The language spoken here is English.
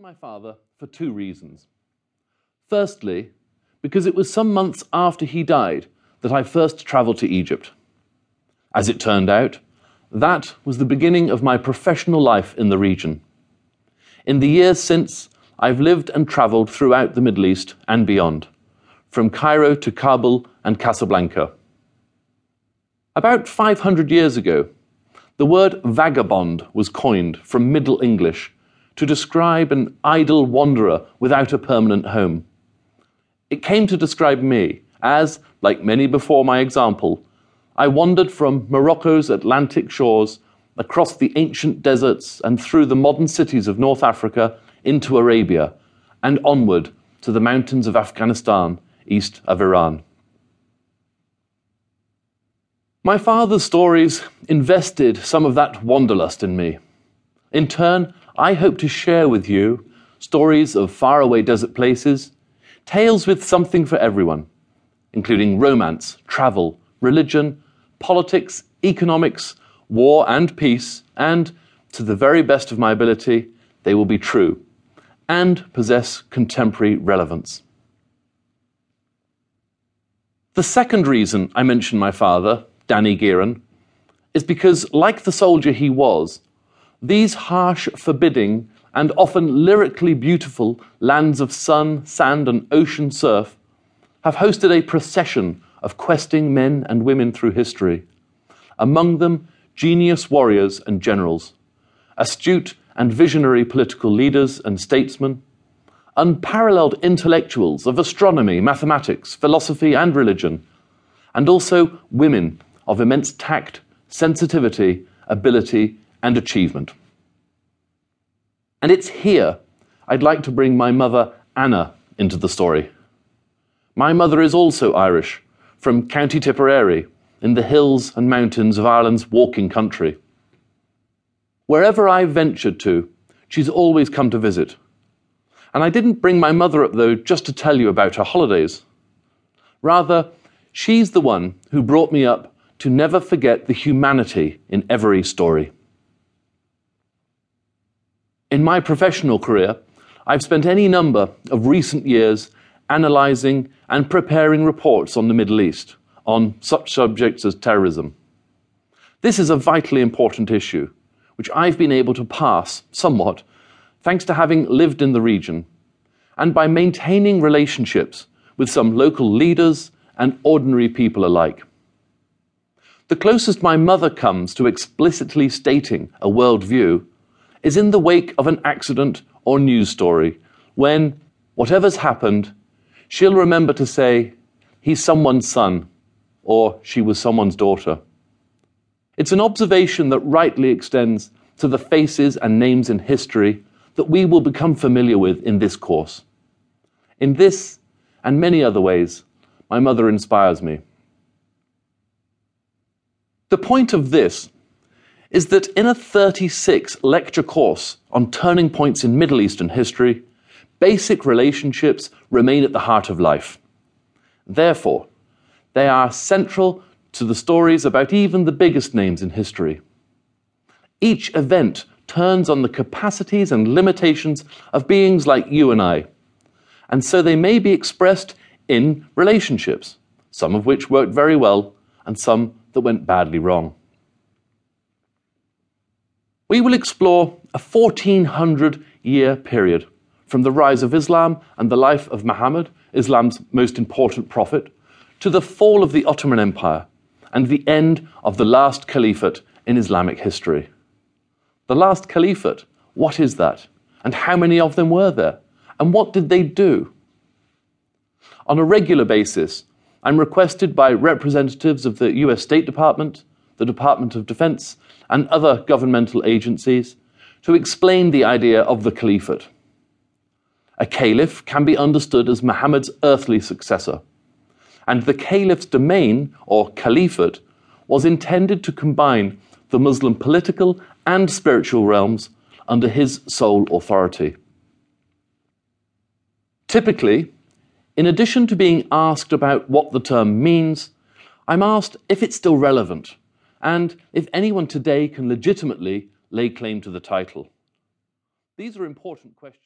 my father for two reasons. Firstly, because it was some months after he died that I first travelled to Egypt. As it turned out, that was the beginning of my professional life in the region. In the years since, I've lived and travelled throughout the Middle East and beyond, from Cairo to Kabul and Casablanca. About 500 years ago, the word vagabond was coined from Middle English to describe an idle wanderer without a permanent home. It came to describe me as, like many before my example, I wandered from Morocco's Atlantic shores across the ancient deserts and through the modern cities of North Africa into Arabia and onward to the mountains of Afghanistan east of Iran. My father's stories invested some of that wanderlust in me. In turn, I hope to share with you stories of faraway desert places, tales with something for everyone, including romance, travel, religion, politics, economics, war, and peace, and, to the very best of my ability, they will be true and possess contemporary relevance. The second reason I mention my father, Danny Gearon, is because, like the soldier he was, these harsh, forbidding, and often lyrically beautiful lands of sun, sand, and ocean surf have hosted a procession of questing men and women through history. Among them, genius warriors and generals, astute and visionary political leaders and statesmen, unparalleled intellectuals of astronomy, mathematics, philosophy, and religion, and also women of immense tact, sensitivity, ability, and achievement. And it's here I'd like to bring my mother, Anna, into the story. My mother is also Irish, from County Tipperary, in the hills and mountains of Ireland's walking country. Wherever I've ventured to, she's always come to visit. And I didn't bring my mother up, though, just to tell you about her holidays. Rather, she's the one who brought me up to never forget the humanity in every story. In my professional career, I've spent any number of recent years analysing and preparing reports on the Middle East on such subjects as terrorism. This is a vitally important issue, which I've been able to pass somewhat thanks to having lived in the region and by maintaining relationships with some local leaders and ordinary people alike. The closest my mother comes to explicitly stating a worldview is in the wake of an accident or news story when, whatever's happened, she'll remember to say, he's someone's son, or she was someone's daughter. It's an observation that rightly extends to the faces and names in history that we will become familiar with in this course. In this and many other ways, my mother inspires me. The point of this is that in a 36 lecture course on turning points in Middle Eastern history, basic relationships remain at the heart of life. Therefore, they are central to the stories about even the biggest names in history. Each event turns on the capacities and limitations of beings like you and I, and so they may be expressed in relationships, some of which worked very well and some that went badly wrong we will explore a 1400 year period from the rise of Islam and the life of Muhammad, Islam's most important prophet, to the fall of the Ottoman Empire and the end of the last caliphate in Islamic history. The last caliphate, what is that? And how many of them were there? And what did they do? On a regular basis, I'm requested by representatives of the US State Department, the Department of Defense, and other governmental agencies to explain the idea of the caliphate. A caliph can be understood as Muhammad's earthly successor, and the caliph's domain, or caliphate, was intended to combine the Muslim political and spiritual realms under his sole authority. Typically, in addition to being asked about what the term means, I'm asked if it's still relevant and if anyone today can legitimately lay claim to the title. These are important questions.